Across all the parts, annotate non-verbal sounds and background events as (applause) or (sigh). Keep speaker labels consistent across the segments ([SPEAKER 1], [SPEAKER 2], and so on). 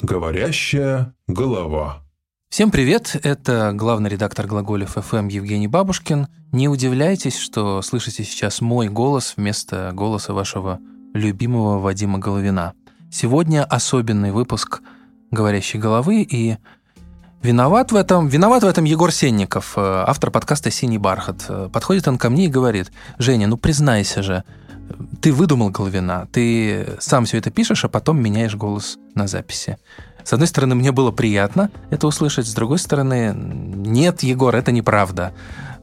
[SPEAKER 1] Говорящая голова.
[SPEAKER 2] Всем привет, это главный редактор глаголев FM Евгений Бабушкин. Не удивляйтесь, что слышите сейчас мой голос вместо голоса вашего любимого Вадима Головина. Сегодня особенный выпуск «Говорящей головы» и Виноват в этом, виноват в этом Егор Сенников, э, автор подкаста «Синий бархат». Э, подходит он ко мне и говорит, Женя, ну признайся же, ты выдумал Головина, ты сам все это пишешь, а потом меняешь голос на записи. С одной стороны, мне было приятно это услышать, с другой стороны, нет, Егор, это неправда.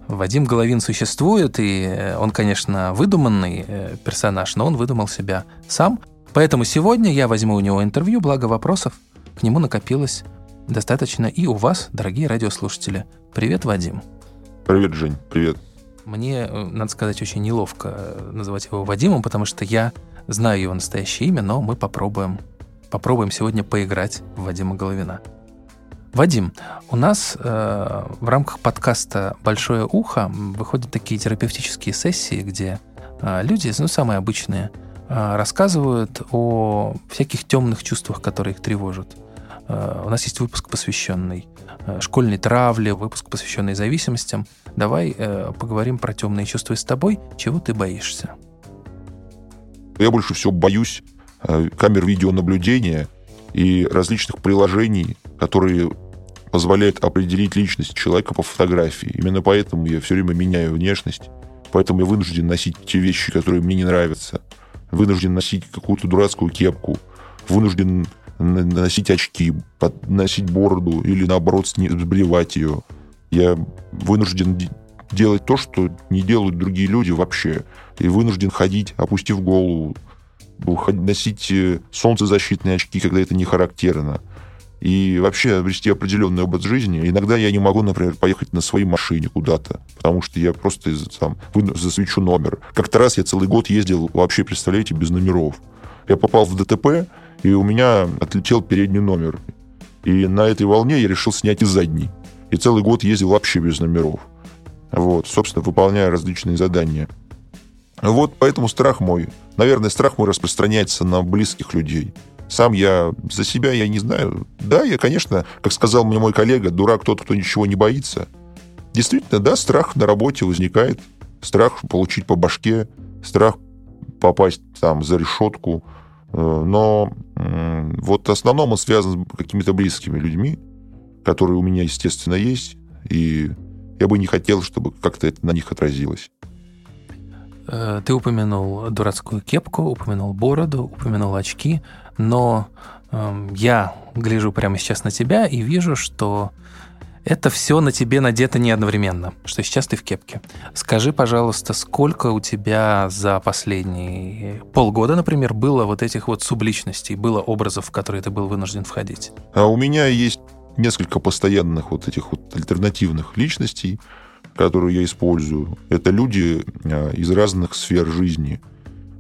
[SPEAKER 2] Вадим Головин существует, и он, конечно, выдуманный э, персонаж, но он выдумал себя сам. Поэтому сегодня я возьму у него интервью, благо вопросов к нему накопилось достаточно и у вас, дорогие радиослушатели. Привет, Вадим.
[SPEAKER 3] Привет, Жень. Привет.
[SPEAKER 2] Мне, э, надо сказать, очень неловко э, называть его Вадимом, потому что я знаю его настоящее имя, но мы попробуем, попробуем сегодня поиграть в Вадима Головина. Вадим, у нас э, в рамках подкаста «Большое ухо» выходят такие терапевтические сессии, где э, люди, ну, самые обычные, э, рассказывают о всяких темных чувствах, которые их тревожат. Э, у нас есть выпуск, посвященный школьной травле, выпуск, посвященный зависимостям. Давай э, поговорим про темные чувства с тобой. Чего ты боишься?
[SPEAKER 3] Я больше всего боюсь камер видеонаблюдения и различных приложений, которые позволяют определить личность человека по фотографии. Именно поэтому я все время меняю внешность. Поэтому я вынужден носить те вещи, которые мне не нравятся. Вынужден носить какую-то дурацкую кепку. Вынужден носить очки, носить бороду или, наоборот, сблевать ее. Я вынужден делать то, что не делают другие люди вообще. И вынужден ходить, опустив голову, носить э, солнцезащитные очки, когда это не характерно. И вообще вести определенный образ жизни. Иногда я не могу, например, поехать на своей машине куда-то, потому что я просто там, засвечу номер. Как-то раз я целый год ездил, вообще, представляете, без номеров. Я попал в ДТП, и у меня отлетел передний номер. И на этой волне я решил снять и задний. И целый год ездил вообще без номеров. Вот, собственно, выполняя различные задания. Вот поэтому страх мой. Наверное, страх мой распространяется на близких людей. Сам я за себя я не знаю. Да, я, конечно, как сказал мне мой коллега, дурак тот, кто ничего не боится. Действительно, да, страх на работе возникает. Страх получить по башке, страх попасть там за решетку, но вот в основном он связан с какими-то близкими людьми, которые у меня, естественно, есть, и я бы не хотел, чтобы как-то это на них отразилось.
[SPEAKER 2] Э, ты упомянул дурацкую кепку, упомянул бороду, упомянул очки, но э, я гляжу прямо сейчас на тебя и вижу, что это все на тебе надето не одновременно, что сейчас ты в кепке. Скажи, пожалуйста, сколько у тебя за последние полгода, например, было вот этих вот субличностей, было образов, в которые ты был вынужден входить?
[SPEAKER 3] А у меня есть несколько постоянных вот этих вот альтернативных личностей, которые я использую. Это люди а, из разных сфер жизни.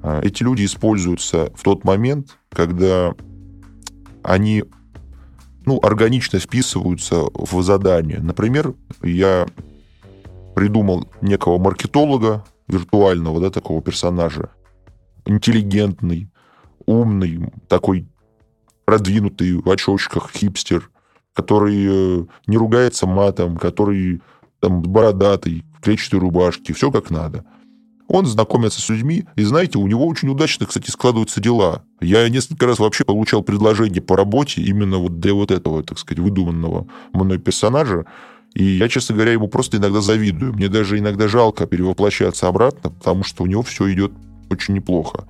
[SPEAKER 3] А, эти люди используются в тот момент, когда они ну, органично вписываются в задание. Например, я придумал некого маркетолога виртуального, да, такого персонажа, интеллигентный, умный, такой продвинутый в очочках хипстер, который э, не ругается матом, который там бородатый, в клетчатой рубашке, все как надо. Он знакомится с людьми, и, знаете, у него очень удачно, кстати, складываются дела. Я несколько раз вообще получал предложение по работе именно вот для вот этого, так сказать, выдуманного мной персонажа. И я, честно говоря, ему просто иногда завидую. Мне даже иногда жалко перевоплощаться обратно, потому что у него все идет очень неплохо.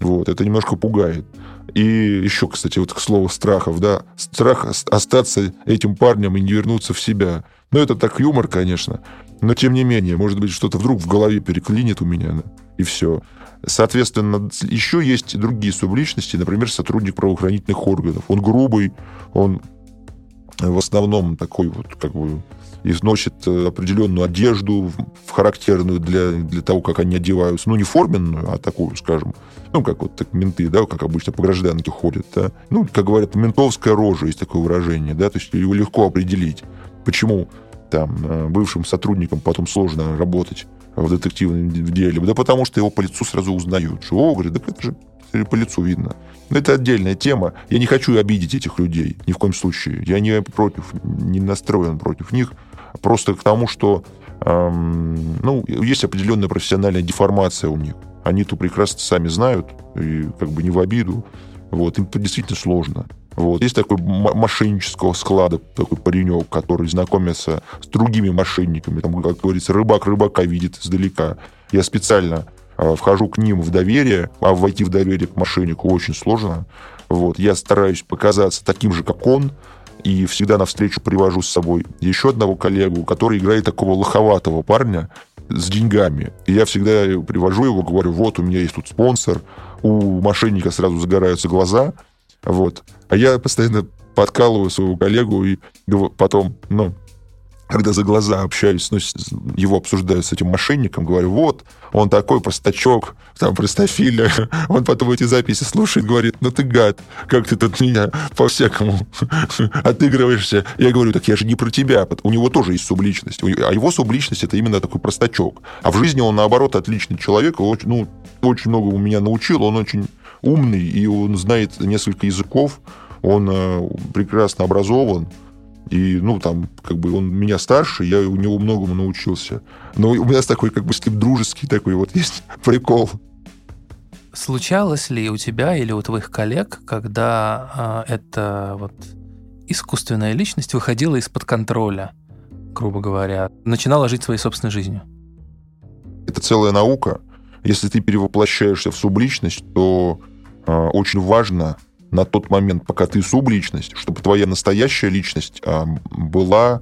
[SPEAKER 3] Вот, это немножко пугает. И еще, кстати, вот к слову страхов, да, страх остаться этим парнем и не вернуться в себя. Ну, это так юмор, конечно. Но тем не менее, может быть, что-то вдруг в голове переклинит у меня, да, и все. Соответственно, еще есть другие субличности, например, сотрудник правоохранительных органов. Он грубый, он в основном такой вот как бы износит э, определенную одежду в характерную для, для того, как они одеваются. Ну, не форменную, а такую, скажем, ну, как вот так менты, да, как обычно по гражданке ходят, да. Ну, как говорят, ментовская рожа, есть такое выражение, да, то есть его легко определить. Почему там э, бывшим сотрудникам потом сложно работать в детективном деле? Да потому что его по лицу сразу узнают. Что, о, говорит, да это же по лицу видно. Но это отдельная тема. Я не хочу обидеть этих людей ни в коем случае. Я не против, не настроен против них. Просто к тому, что эм, ну, есть определенная профессиональная деформация у них. Они то прекрасно сами знают, и как бы не в обиду. Вот, им действительно сложно. Вот. Есть такой мошеннического склада такой паренек, который знакомится с другими мошенниками. Там, как говорится, рыбак рыбака видит издалека. Я специально э, вхожу к ним в доверие, а войти в доверие к мошеннику очень сложно. Вот. Я стараюсь показаться таким же, как он, и всегда навстречу привожу с собой еще одного коллегу, который играет такого лоховатого парня с деньгами. И я всегда привожу его, говорю, вот у меня есть тут спонсор, у мошенника сразу загораются глаза, вот. А я постоянно подкалываю своего коллегу и потом, ну, когда за глаза общаюсь, ну, его обсуждаю с этим мошенником, говорю, вот, он такой простачок, там, простофиля. (laughs) Он потом эти записи слушает, говорит, ну ты гад, как ты тут меня по-всякому (laughs) отыгрываешься. Я говорю, так я же не про тебя. У него тоже есть субличность. А его субличность это именно такой простачок. А в жизни он, наоборот, отличный человек. Он, ну, очень много у меня научил. Он очень умный, и он знает несколько языков. Он э, прекрасно образован. И, ну, там, как бы он меня старше, я у него многому научился. Но у меня такой, как бы, с ним дружеский такой вот есть (laughs) прикол.
[SPEAKER 2] Случалось ли у тебя или у твоих коллег, когда э, эта вот искусственная личность выходила из-под контроля, грубо говоря, начинала жить своей собственной жизнью?
[SPEAKER 3] Это целая наука. Если ты перевоплощаешься в субличность, то э, очень важно на тот момент, пока ты субличность, чтобы твоя настоящая личность а, была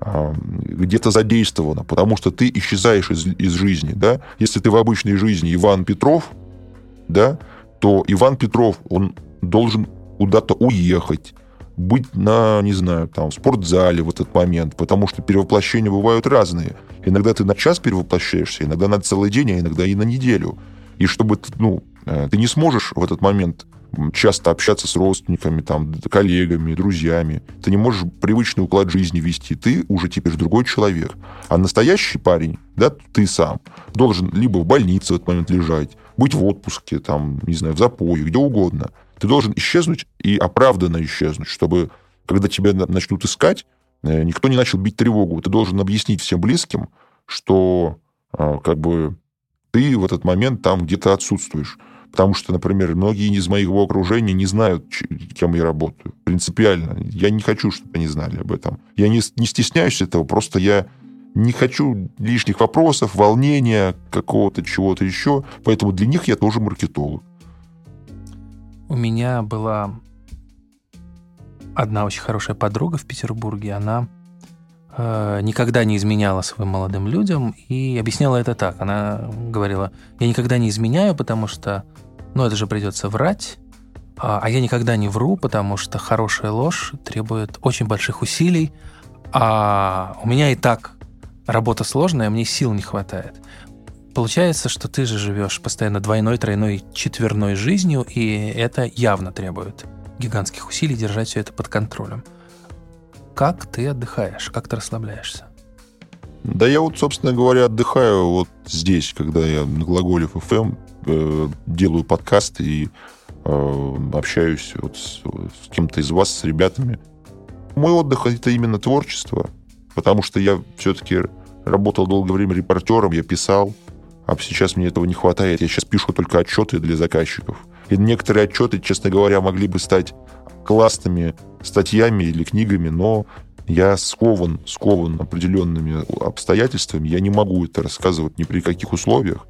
[SPEAKER 3] а, где-то задействована, потому что ты исчезаешь из, из жизни, да. Если ты в обычной жизни Иван Петров, да, то Иван Петров, он должен куда-то уехать, быть на, не знаю, там, в спортзале в этот момент, потому что перевоплощения бывают разные. Иногда ты на час перевоплощаешься, иногда на целый день, а иногда и на неделю. И чтобы, ну, э, ты не сможешь в этот момент часто общаться с родственниками, там, коллегами, друзьями. Ты не можешь привычный уклад жизни вести. Ты уже теперь другой человек. А настоящий парень, да, ты сам, должен либо в больнице в этот момент лежать, быть в отпуске, там, не знаю, в запое, где угодно. Ты должен исчезнуть и оправданно исчезнуть, чтобы, когда тебя начнут искать, э, никто не начал бить тревогу. Ты должен объяснить всем близким, что а, как бы ты в этот момент там где-то отсутствуешь. Потому что, например, многие из моего окружения не знают, кем я работаю. Принципиально. Я не хочу, чтобы они знали об этом. Я не, не стесняюсь этого, просто я не хочу лишних вопросов, волнения, какого-то чего-то еще. Поэтому для них я тоже маркетолог.
[SPEAKER 2] У меня была одна очень хорошая подруга в Петербурге. Она э, никогда не изменяла своим молодым людям и объясняла это так. Она говорила, я никогда не изменяю, потому что но это же придется врать. А, а я никогда не вру, потому что хорошая ложь требует очень больших усилий. А у меня и так работа сложная, мне сил не хватает. Получается, что ты же живешь постоянно двойной, тройной, четверной жизнью, и это явно требует гигантских усилий держать все это под контролем. Как ты отдыхаешь? Как ты расслабляешься?
[SPEAKER 3] Да я вот, собственно говоря, отдыхаю вот здесь, когда я на глаголе ФМ э, делаю подкаст и э, общаюсь вот с, с кем-то из вас, с ребятами. Мой отдых — это именно творчество, потому что я все-таки работал долгое время репортером, я писал, а сейчас мне этого не хватает. Я сейчас пишу только отчеты для заказчиков. И некоторые отчеты, честно говоря, могли бы стать классными статьями или книгами, но я скован, скован определенными обстоятельствами, я не могу это рассказывать ни при каких условиях.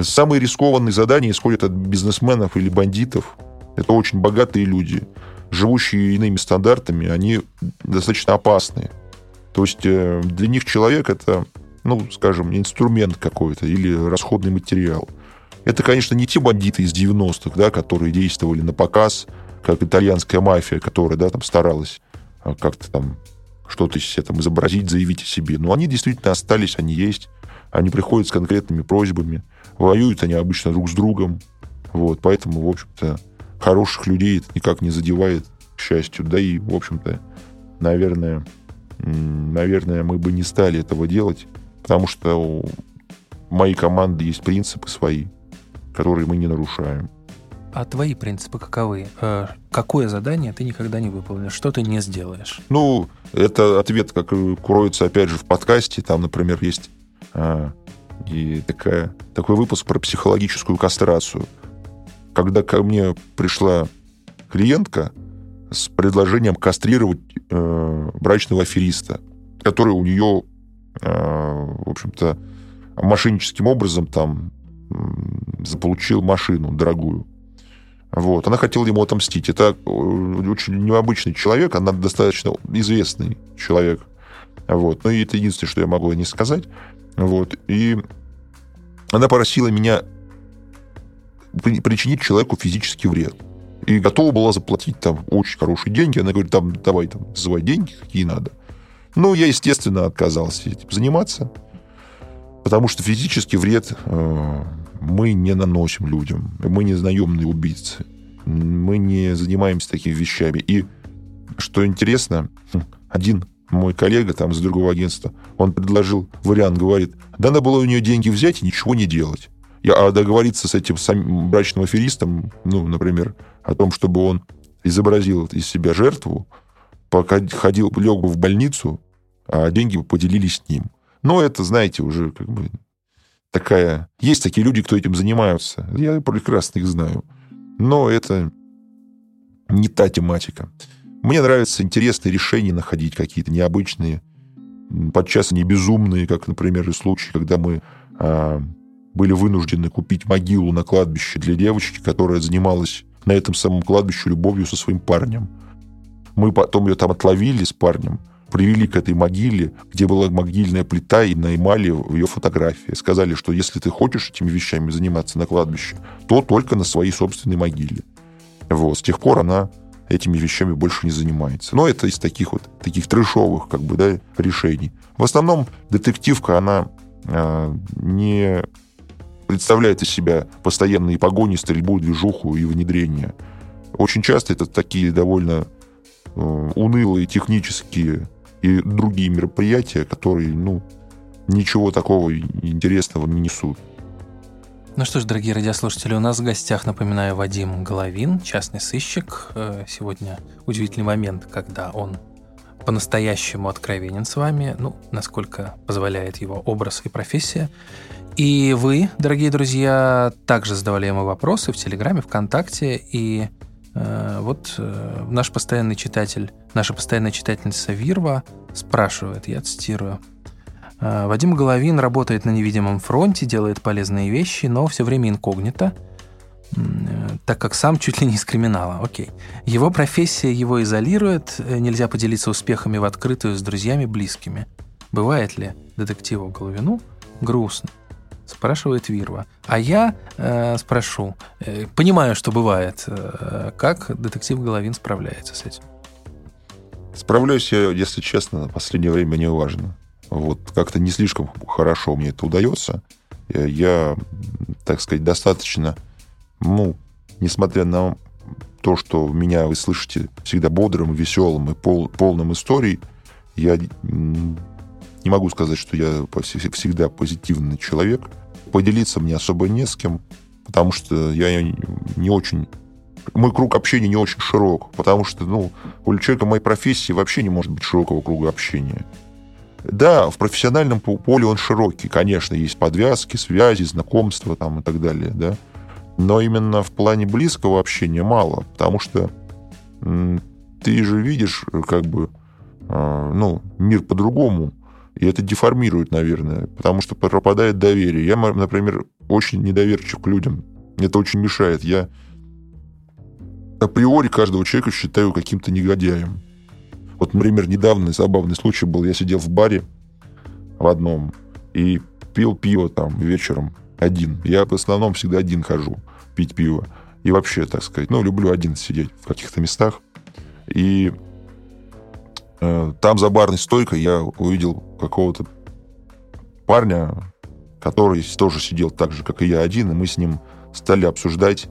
[SPEAKER 3] Самые рискованные задания исходят от бизнесменов или бандитов. Это очень богатые люди, живущие иными стандартами, они достаточно опасные. То есть э, для них человек это, ну, скажем, инструмент какой-то или расходный материал. Это, конечно, не те бандиты из 90-х, да, которые действовали на показ, как итальянская мафия, которая да, там старалась а, как-то там что-то себе там изобразить, заявить о себе. Но они действительно остались, они есть. Они приходят с конкретными просьбами. Воюют они обычно друг с другом. Вот, поэтому, в общем-то, хороших людей это никак не задевает, к счастью. Да и, в общем-то, наверное, наверное, мы бы не стали этого делать, потому что у моей команды есть принципы свои, которые мы не нарушаем.
[SPEAKER 2] А твои принципы каковы? Э, какое задание ты никогда не выполнишь? Что ты не сделаешь?
[SPEAKER 3] Ну, это ответ, как кроется, опять же, в подкасте. Там, например, есть а, и такая, такой выпуск про психологическую кастрацию. Когда ко мне пришла клиентка с предложением кастрировать э, брачного афериста, который у нее, в общем-то, мошенническим образом там заполучил машину дорогую. Вот. Она хотела ему отомстить. Это э, очень необычный человек, она достаточно известный человек. Вот. Но это единственное, что я могу о ней сказать. Вот. И она просила меня причинить человеку физический вред. И готова была заплатить там очень хорошие деньги. Она говорит, там, давай, там, называй деньги, какие надо. Ну, я, естественно, отказался этим заниматься, потому что физический вред э, мы не наносим людям. Мы не наемные убийцы. Мы не занимаемся такими вещами. И, что интересно, один мой коллега там из другого агентства, он предложил вариант, говорит, да надо было у нее деньги взять и ничего не делать. А договориться с этим самим брачным аферистом, ну, например, о том, чтобы он изобразил из себя жертву, пока ходил, лег бы в больницу, а деньги поделились с ним. Но это, знаете, уже как бы такая... Есть такие люди, кто этим занимаются. Я прекрасно их знаю. Но это не та тематика. Мне нравится интересные решения находить, какие-то необычные, подчас не безумные, как, например, и случай, когда мы а, были вынуждены купить могилу на кладбище для девочки, которая занималась на этом самом кладбище любовью со своим парнем. Мы потом ее там отловили с парнем, привели к этой могиле, где была могильная плита и на эмали ее фотографии. Сказали, что если ты хочешь этими вещами заниматься на кладбище, то только на своей собственной могиле. Вот. С тех пор она этими вещами больше не занимается. Но это из таких вот таких трешовых как бы, да, решений. В основном детективка, она э, не представляет из себя постоянные погони, стрельбу, движуху и внедрение. Очень часто это такие довольно э, унылые технические и другие мероприятия, которые, ну, ничего такого интересного не несут.
[SPEAKER 2] Ну что ж, дорогие радиослушатели, у нас в гостях, напоминаю, Вадим Головин, частный сыщик. Э, сегодня удивительный момент, когда он по-настоящему откровенен с вами, ну, насколько позволяет его образ и профессия. И вы, дорогие друзья, также задавали ему вопросы в Телеграме, ВКонтакте, и вот э, наш постоянный читатель, наша постоянная читательница Вирва спрашивает, я цитирую, Э, Вадим Головин работает на невидимом фронте, делает полезные вещи, но все время инкогнито, э, так как сам чуть ли не из криминала. Окей. Его профессия его изолирует, э, нельзя поделиться успехами в открытую с друзьями близкими. Бывает ли детективу Головину грустно? Спрашивает Вирва. А я э, спрошу, э, понимаю, что бывает, э, как детектив Головин справляется с этим?
[SPEAKER 3] Справляюсь я, если честно, в последнее время не важно. Вот как-то не слишком хорошо мне это удается. Я, так сказать, достаточно, ну, несмотря на то, что меня вы слышите всегда бодрым, веселым и пол, полным историй, я не могу сказать, что я всегда позитивный человек. Поделиться мне особо не с кем, потому что я не очень... Мой круг общения не очень широк, потому что, ну, у человека моей профессии вообще не может быть широкого круга общения. Да, в профессиональном поле он широкий, конечно, есть подвязки, связи, знакомства там и так далее, да. Но именно в плане близкого общения мало, потому что ты же видишь, как бы, э, ну, мир по-другому, и это деформирует, наверное, потому что пропадает доверие. Я, например, очень недоверчив к людям. Это очень мешает. Я априори каждого человека считаю каким-то негодяем. Вот, например, недавно забавный случай был. Я сидел в баре в одном и пил пиво там вечером один. Я в основном всегда один хожу пить пиво. И вообще, так сказать, ну, люблю один сидеть в каких-то местах. И э, там за барной стойкой я увидел какого-то парня, который тоже сидел так же, как и я один, и мы с ним стали обсуждать,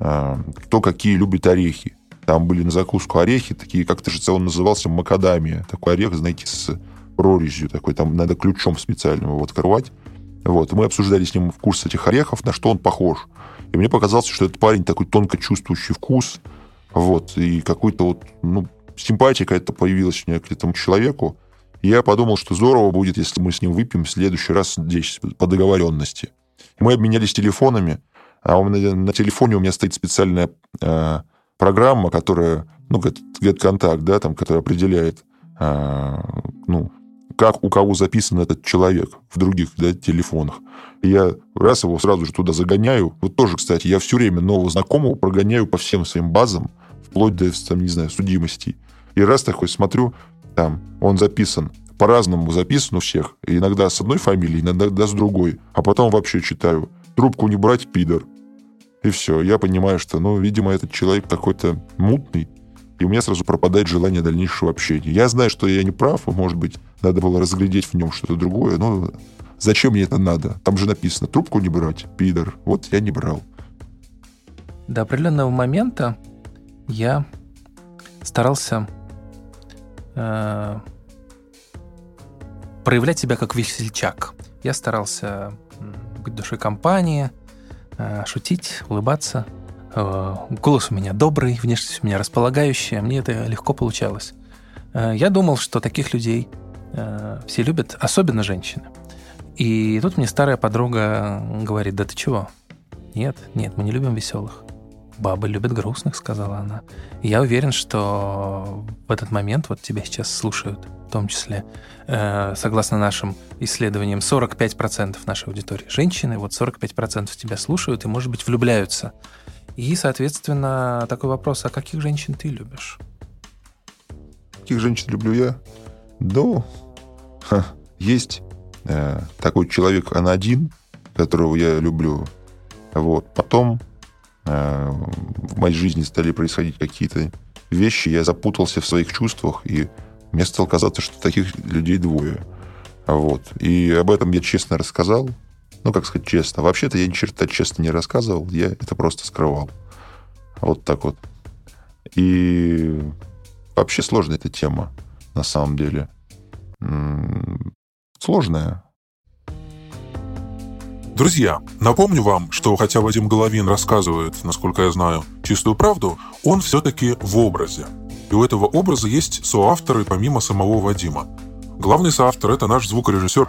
[SPEAKER 3] э, кто какие любит орехи. Там были на закуску орехи, такие, как традиционно назывался, макадамия. Такой орех, знаете, с прорезью такой. Там надо ключом специальным его открывать. Вот. Мы обсуждали с ним курс этих орехов, на что он похож. И мне показалось, что этот парень такой тонко чувствующий вкус, вот, и какой-то вот, ну, симпатия какая-то появилась у меня к этому человеку. Я подумал, что здорово будет, если мы с ним выпьем в следующий раз здесь по договоренности. Мы обменялись телефонами, а у меня, на телефоне у меня стоит специальная э, программа, которая, ну, GetContact, да, там, которая определяет, э, ну, как у кого записан этот человек в других да, телефонах. И я раз его сразу же туда загоняю. Вот тоже, кстати, я все время нового знакомого прогоняю по всем своим базам, вплоть до, там, не знаю, судимостей. И раз такой смотрю, там, он записан, по-разному записан у всех. Иногда с одной фамилией, иногда с другой. А потом вообще читаю. Трубку не брать, пидор. И все. Я понимаю, что, ну, видимо, этот человек какой-то мутный. И у меня сразу пропадает желание дальнейшего общения. Я знаю, что я не прав, может быть, надо было разглядеть в нем что-то другое, но зачем мне это надо? Там же написано, трубку не брать, пидор. Вот я не брал.
[SPEAKER 2] До определенного момента я старался э, проявлять себя как весельчак. Я старался быть душой компании, э, шутить, улыбаться. Э, голос у меня добрый, внешность у меня располагающая, мне это легко получалось. Э, я думал, что таких людей э, все любят, особенно женщины. И тут мне старая подруга говорит, да ты чего? Нет, нет, мы не любим веселых. Бабы любят грустных, сказала она. Я уверен, что в этот момент вот тебя сейчас слушают, в том числе, э, согласно нашим исследованиям, 45% нашей аудитории женщины, вот 45% тебя слушают и, может быть, влюбляются. И, соответственно, такой вопрос, а каких женщин ты любишь?
[SPEAKER 3] Каких женщин люблю я? Да, ха, есть э, такой человек, он один, которого я люблю. Вот. Потом в моей жизни стали происходить какие-то вещи, я запутался в своих чувствах, и мне стало казаться, что таких людей двое. Вот. И об этом я честно рассказал. Ну, как сказать честно. Вообще-то я ни черта честно не рассказывал, я это просто скрывал. Вот так вот. И вообще сложная эта тема, на самом деле. Сложная.
[SPEAKER 1] Друзья, напомню вам, что хотя Вадим Головин рассказывает, насколько я знаю, чистую правду, он все-таки в образе. И у этого образа есть соавторы помимо самого Вадима. Главный соавтор — это наш звукорежиссер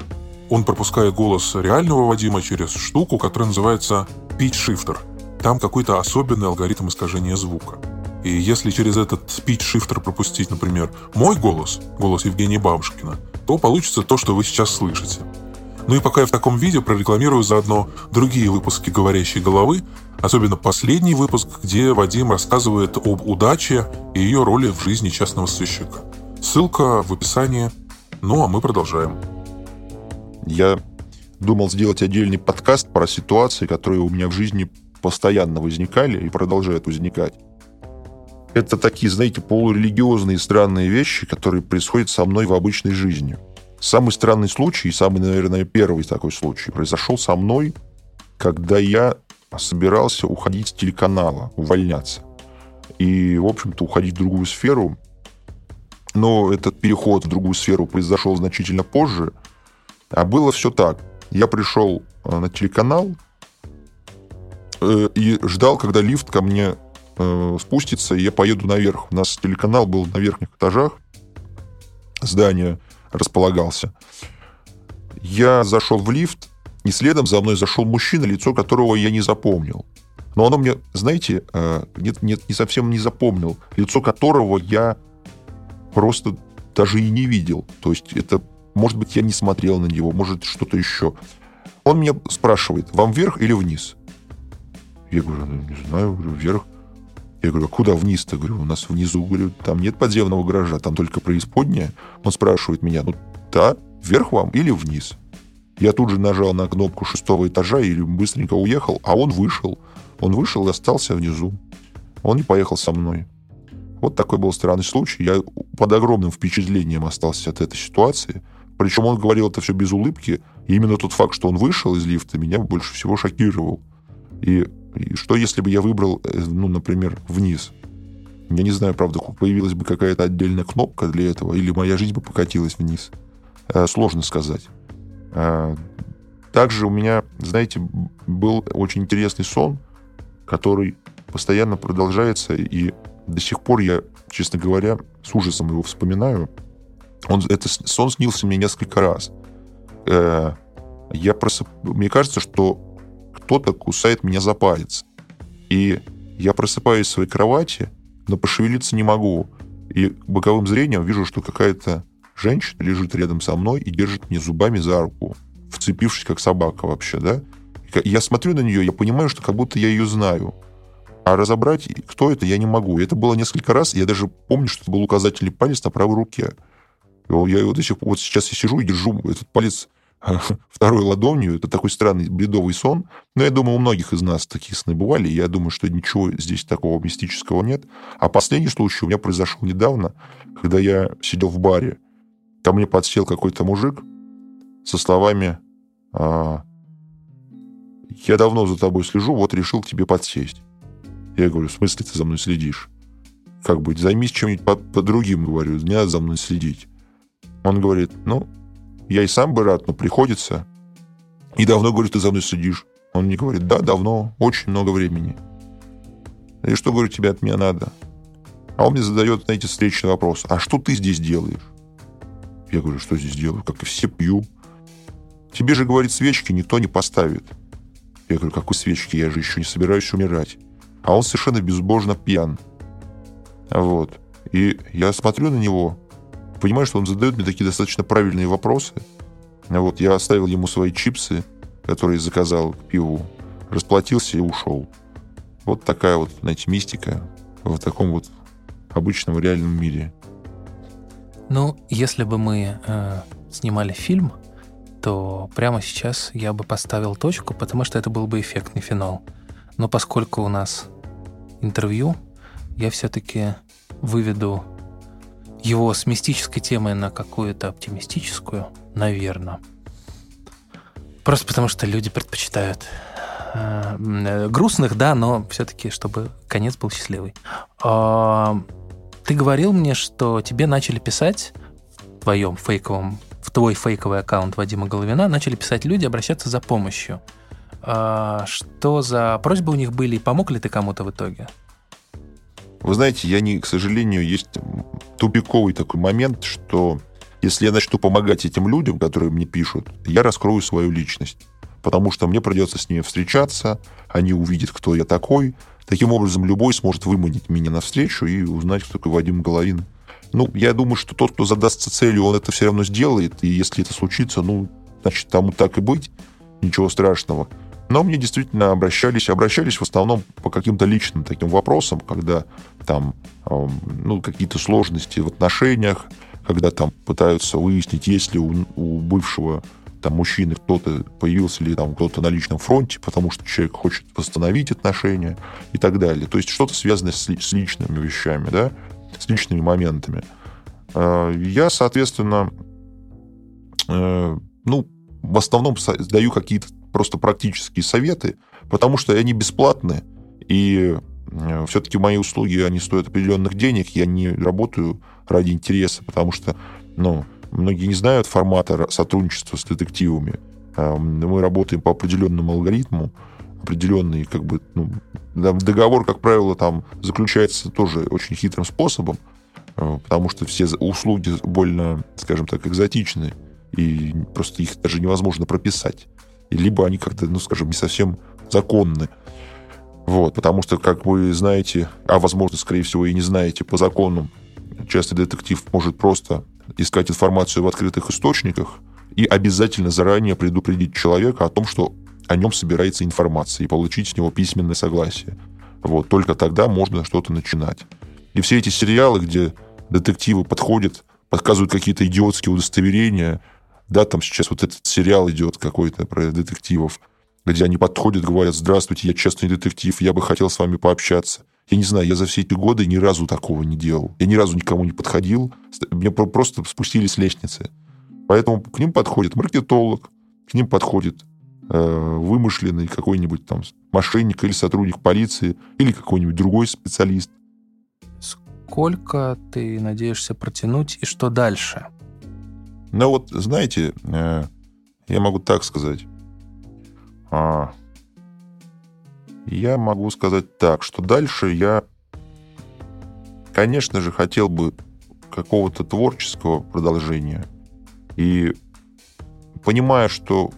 [SPEAKER 1] он пропускает голос реального Вадима через штуку, которая называется pitch shifter. Там какой-то особенный алгоритм искажения звука. И если через этот pitch shifter пропустить, например, мой голос, голос Евгения Бабушкина, то получится то, что вы сейчас слышите. Ну и пока я в таком виде прорекламирую заодно другие выпуски «Говорящей головы», особенно последний выпуск, где Вадим рассказывает об удаче и ее роли в жизни частного сыщика. Ссылка в описании. Ну а мы продолжаем.
[SPEAKER 3] Я думал сделать отдельный подкаст про ситуации, которые у меня в жизни постоянно возникали и продолжают возникать. Это такие, знаете, полурелигиозные странные вещи, которые происходят со мной в обычной жизни. Самый странный случай, самый, наверное, первый такой случай, произошел со мной, когда я собирался уходить с телеканала, увольняться. И, в общем-то, уходить в другую сферу. Но этот переход в другую сферу произошел значительно позже – а было все так. Я пришел э, на телеканал э, и ждал, когда лифт ко мне э, спустится, и я поеду наверх. У нас телеканал был на верхних этажах, здание располагался. Я зашел в лифт, и следом за мной зашел мужчина, лицо которого я не запомнил. Но оно мне, знаете, нет, нет, не совсем не запомнил. Лицо которого я просто даже и не видел. То есть это может быть, я не смотрел на него, может, что-то еще. Он меня спрашивает, вам вверх или вниз? Я говорю, ну, не знаю, говорю, вверх. Я говорю, а куда вниз-то? Говорю, у нас внизу, говорю, там нет подземного гаража, там только преисподняя. Он спрашивает меня, ну, да, вверх вам или вниз? Я тут же нажал на кнопку шестого этажа и быстренько уехал, а он вышел. Он вышел и остался внизу. Он не поехал со мной. Вот такой был странный случай. Я под огромным впечатлением остался от этой ситуации – причем он говорил это все без улыбки. И именно тот факт, что он вышел из лифта, меня больше всего шокировал. И, и что если бы я выбрал, э, ну, например, вниз? Я не знаю, правда, появилась бы какая-то отдельная кнопка для этого, или моя жизнь бы покатилась вниз. Э, сложно сказать. Э, также у меня, знаете, был очень интересный сон. который постоянно продолжается, и до сих пор я, честно говоря, с ужасом его вспоминаю. Он, это сон снился мне несколько раз. Я просып... Мне кажется, что кто-то кусает меня за палец. И я просыпаюсь в своей кровати, но пошевелиться не могу. И боковым зрением вижу, что какая-то женщина лежит рядом со мной и держит мне зубами за руку, вцепившись как собака вообще, да? Я смотрю на нее, я понимаю, что как будто я ее знаю. А разобрать, кто это, я не могу. это было несколько раз, я даже помню, что это был указательный палец на правой руке. Я вот, сих, вот сейчас я сижу и держу этот палец (laughs) второй ладонью. Это такой странный бредовый сон. Но я думаю, у многих из нас такие сны бывали. Я думаю, что ничего здесь такого мистического нет. А последний случай у меня произошел недавно, когда я сидел в баре. Ко мне подсел какой-то мужик со словами а, «Я давно за тобой слежу, вот решил к тебе подсесть». Я говорю, в смысле ты за мной следишь? Как быть, займись чем-нибудь по, по другим, говорю, не надо за мной следить. Он говорит, ну, я и сам бы рад, но приходится. И давно, говорит, ты за мной следишь. Он мне говорит, да, давно, очень много времени. И что, говорю, тебе от меня надо? А он мне задает, знаете, встречный вопрос. А что ты здесь делаешь? Я говорю, что здесь делаю? Как и все пью. Тебе же, говорит, свечки никто не поставит. Я говорю, какой свечки? Я же еще не собираюсь умирать. А он совершенно безбожно пьян. Вот. И я смотрю на него, понимаю, что он задает мне такие достаточно правильные вопросы. Вот, я оставил ему свои чипсы, которые заказал к пиву, расплатился и ушел. Вот такая вот, знаете, мистика в таком вот обычном реальном мире.
[SPEAKER 2] Ну, если бы мы э, снимали фильм, то прямо сейчас я бы поставил точку, потому что это был бы эффектный финал. Но поскольку у нас интервью, я все-таки выведу его с мистической темой на какую-то оптимистическую, наверное. Просто потому что люди предпочитают э, грустных, да, но все-таки, чтобы конец был счастливый. Э, ты говорил мне, что тебе начали писать в твоем фейковом, в твой фейковый аккаунт Вадима Головина, начали писать люди, обращаться за помощью. Э, что за просьбы у них были, и помог ли ты кому-то в итоге?
[SPEAKER 3] Вы знаете, я не, к сожалению, есть тупиковый такой момент, что если я начну помогать этим людям, которые мне пишут, я раскрою свою личность. Потому что мне придется с ними встречаться, они увидят, кто я такой. Таким образом, любой сможет выманить меня навстречу и узнать, кто такой Вадим Головин. Ну, я думаю, что тот, кто задастся целью, он это все равно сделает. И если это случится, ну, значит, тому так и быть. Ничего страшного. Но мне действительно обращались, обращались в основном по каким-то личным таким вопросам, когда там ну, какие-то сложности в отношениях, когда там пытаются выяснить, есть ли у, у бывшего там мужчины кто-то появился ли там кто-то на личном фронте, потому что человек хочет восстановить отношения и так далее. То есть что-то связанное с, с личными вещами, да, с личными моментами. А, я, соответственно, э, ну, в основном даю какие-то просто практические советы, потому что они бесплатны, и э, все-таки мои услуги, они стоят определенных денег, я не работаю ради интереса, потому что, ну, многие не знают формата сотрудничества с детективами. А, мы работаем по определенному алгоритму, определенный, как бы, ну, договор, как правило, там заключается тоже очень хитрым способом, э, потому что все услуги больно, скажем так, экзотичны, и просто их даже невозможно прописать либо они как-то, ну, скажем, не совсем законны. Вот, потому что, как вы знаете, а возможно, скорее всего, и не знаете, по законам частный детектив может просто искать информацию в открытых источниках и обязательно заранее предупредить человека о том, что о нем собирается информация, и получить с него письменное согласие. Вот, только тогда можно что-то начинать. И все эти сериалы, где детективы подходят, подсказывают какие-то идиотские удостоверения, да, там сейчас вот этот сериал идет какой-то про детективов, где они подходят, говорят, здравствуйте, я честный детектив, я бы хотел с вами пообщаться. Я не знаю, я за все эти годы ни разу такого не делал. Я ни разу никому не подходил. Мне просто спустились лестницы. Поэтому к ним подходит маркетолог, к ним подходит э, вымышленный какой-нибудь там мошенник или сотрудник полиции, или какой-нибудь другой специалист.
[SPEAKER 2] Сколько ты надеешься протянуть и что дальше?
[SPEAKER 3] Но вот, знаете, э, я могу так сказать. А, Я могу сказать так, что дальше я, конечно же, хотел бы какого-то творческого продолжения. И понимая, что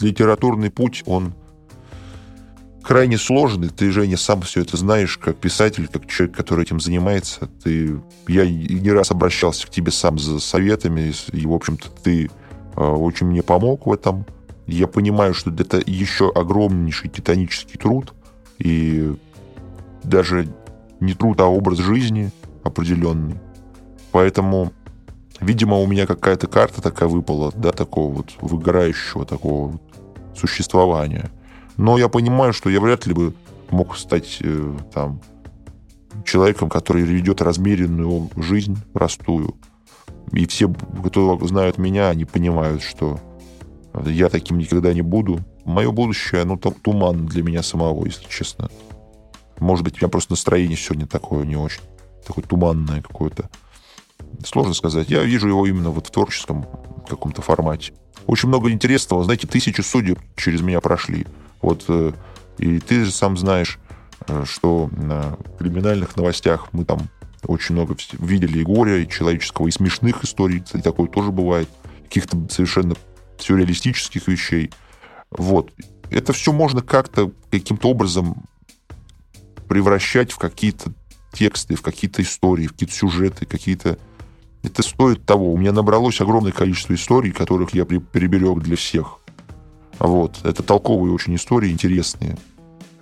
[SPEAKER 3] литературный путь, он крайне сложный. Ты, Женя, сам все это знаешь, как писатель, как человек, который этим занимается. Ты, я не раз обращался к тебе сам за советами, и, в общем-то, ты э, очень мне помог в этом. Я понимаю, что это еще огромнейший титанический труд, и даже не труд, а образ жизни определенный. Поэтому, видимо, у меня какая-то карта такая выпала, да, такого вот выгорающего такого вот существования. Но я понимаю, что я вряд ли бы мог стать э, там человеком, который ведет размеренную жизнь простую. И все, кто знают меня, они понимают, что я таким никогда не буду. Мое будущее, ну, там, туман для меня самого, если честно. Может быть, у меня просто настроение сегодня такое не очень. Такое туманное какое-то. Сложно сказать. Я вижу его именно вот в творческом каком-то формате. Очень много интересного. Знаете, тысячи судеб через меня прошли. Вот, э, и ты же сам знаешь, э, что на криминальных новостях мы там очень много видели и горя, и человеческого, и смешных историй. Кстати, такое тоже бывает. Каких-то совершенно сюрреалистических вещей. Вот. Это все можно как-то, каким-то образом превращать в какие-то тексты, в какие-то истории, в какие-то сюжеты, какие-то... Это стоит того. У меня набралось огромное количество историй, которых я переберег для всех. Вот. Это толковые очень истории, интересные.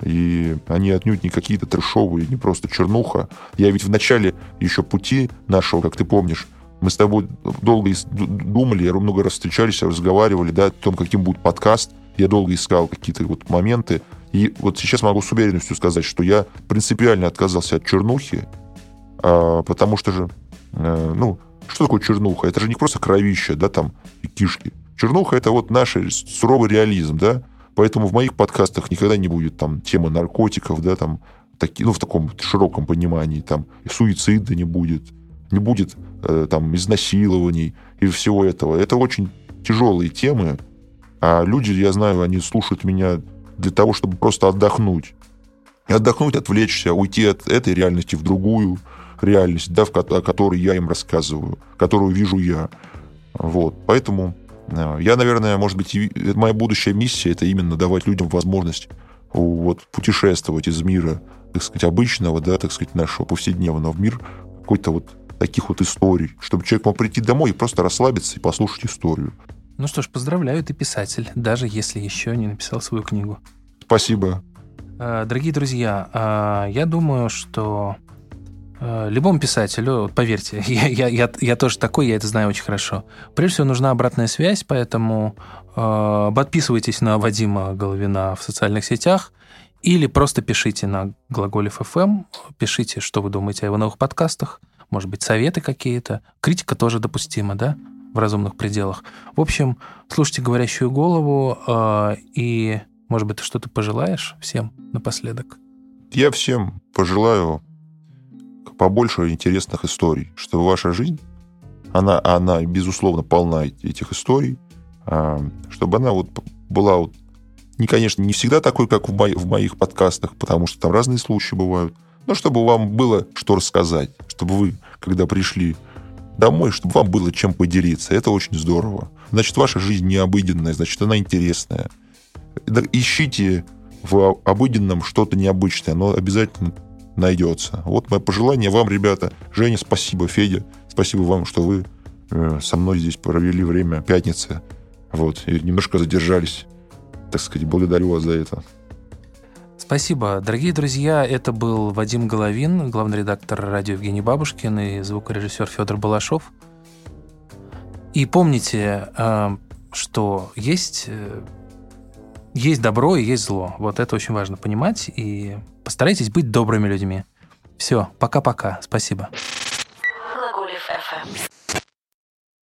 [SPEAKER 3] И они отнюдь не какие-то трешовые, не просто чернуха. Я ведь в начале еще пути нашего, как ты помнишь, мы с тобой долго думали, я много раз встречались, разговаривали, да, о том, каким будет подкаст. Я долго искал какие-то вот моменты. И вот сейчас могу с уверенностью сказать, что я принципиально отказался от чернухи, а, потому что же, а, ну, что такое чернуха? Это же не просто кровища, да, там, и кишки. Чернуха — это вот наш суровый реализм, да, поэтому в моих подкастах никогда не будет там темы наркотиков, да, там, таки, ну, в таком широком понимании, там, суицида не будет, не будет э, там изнасилований и всего этого. Это очень тяжелые темы, а люди, я знаю, они слушают меня для того, чтобы просто отдохнуть. Отдохнуть, отвлечься, уйти от этой реальности в другую реальность, да, в, о которой я им рассказываю, которую вижу я. Вот. Поэтому я, наверное, может быть, моя будущая миссия — это именно давать людям возможность вот, путешествовать из мира, так сказать, обычного, да, так сказать, нашего повседневного в мир какой-то вот таких вот историй, чтобы человек мог прийти домой и просто расслабиться и послушать историю.
[SPEAKER 2] Ну что ж, поздравляю, ты писатель, даже если еще не написал свою книгу.
[SPEAKER 3] Спасибо.
[SPEAKER 2] Э, дорогие друзья, э, я думаю, что Э, любому писателю, поверьте, (laughs) я, я, я, я тоже такой, я это знаю очень хорошо. Прежде всего, нужна обратная связь, поэтому э, подписывайтесь на Вадима Головина в социальных сетях или просто пишите на Глаголев FM, пишите, что вы думаете о его новых подкастах, может быть, советы какие-то. Критика тоже допустима, да, в разумных пределах. В общем, слушайте «Говорящую голову» э, и, может быть, ты что-то пожелаешь всем напоследок?
[SPEAKER 3] Я всем пожелаю побольше интересных историй, чтобы ваша жизнь, она, она безусловно, полна этих историй, а, чтобы она вот была вот не, конечно, не всегда такой, как в, мои, в моих подкастах, потому что там разные случаи бывают, но чтобы вам было что рассказать, чтобы вы, когда пришли домой, чтобы вам было чем поделиться. Это очень здорово. Значит, ваша жизнь не обыденная, значит, она интересная. Ищите в обыденном что-то необычное, но обязательно найдется. Вот мое пожелание вам, ребята. Женя, спасибо, Федя, спасибо вам, что вы э, со мной здесь провели время пятницы. Вот, и немножко задержались. Так сказать, благодарю вас за это.
[SPEAKER 2] Спасибо. Дорогие друзья, это был Вадим Головин, главный редактор радио Евгений Бабушкин и звукорежиссер Федор Балашов. И помните, э, что есть, э, есть добро и есть зло. Вот это очень важно понимать. И Постарайтесь быть добрыми людьми. Все, пока-пока. Спасибо. Глаголев FM.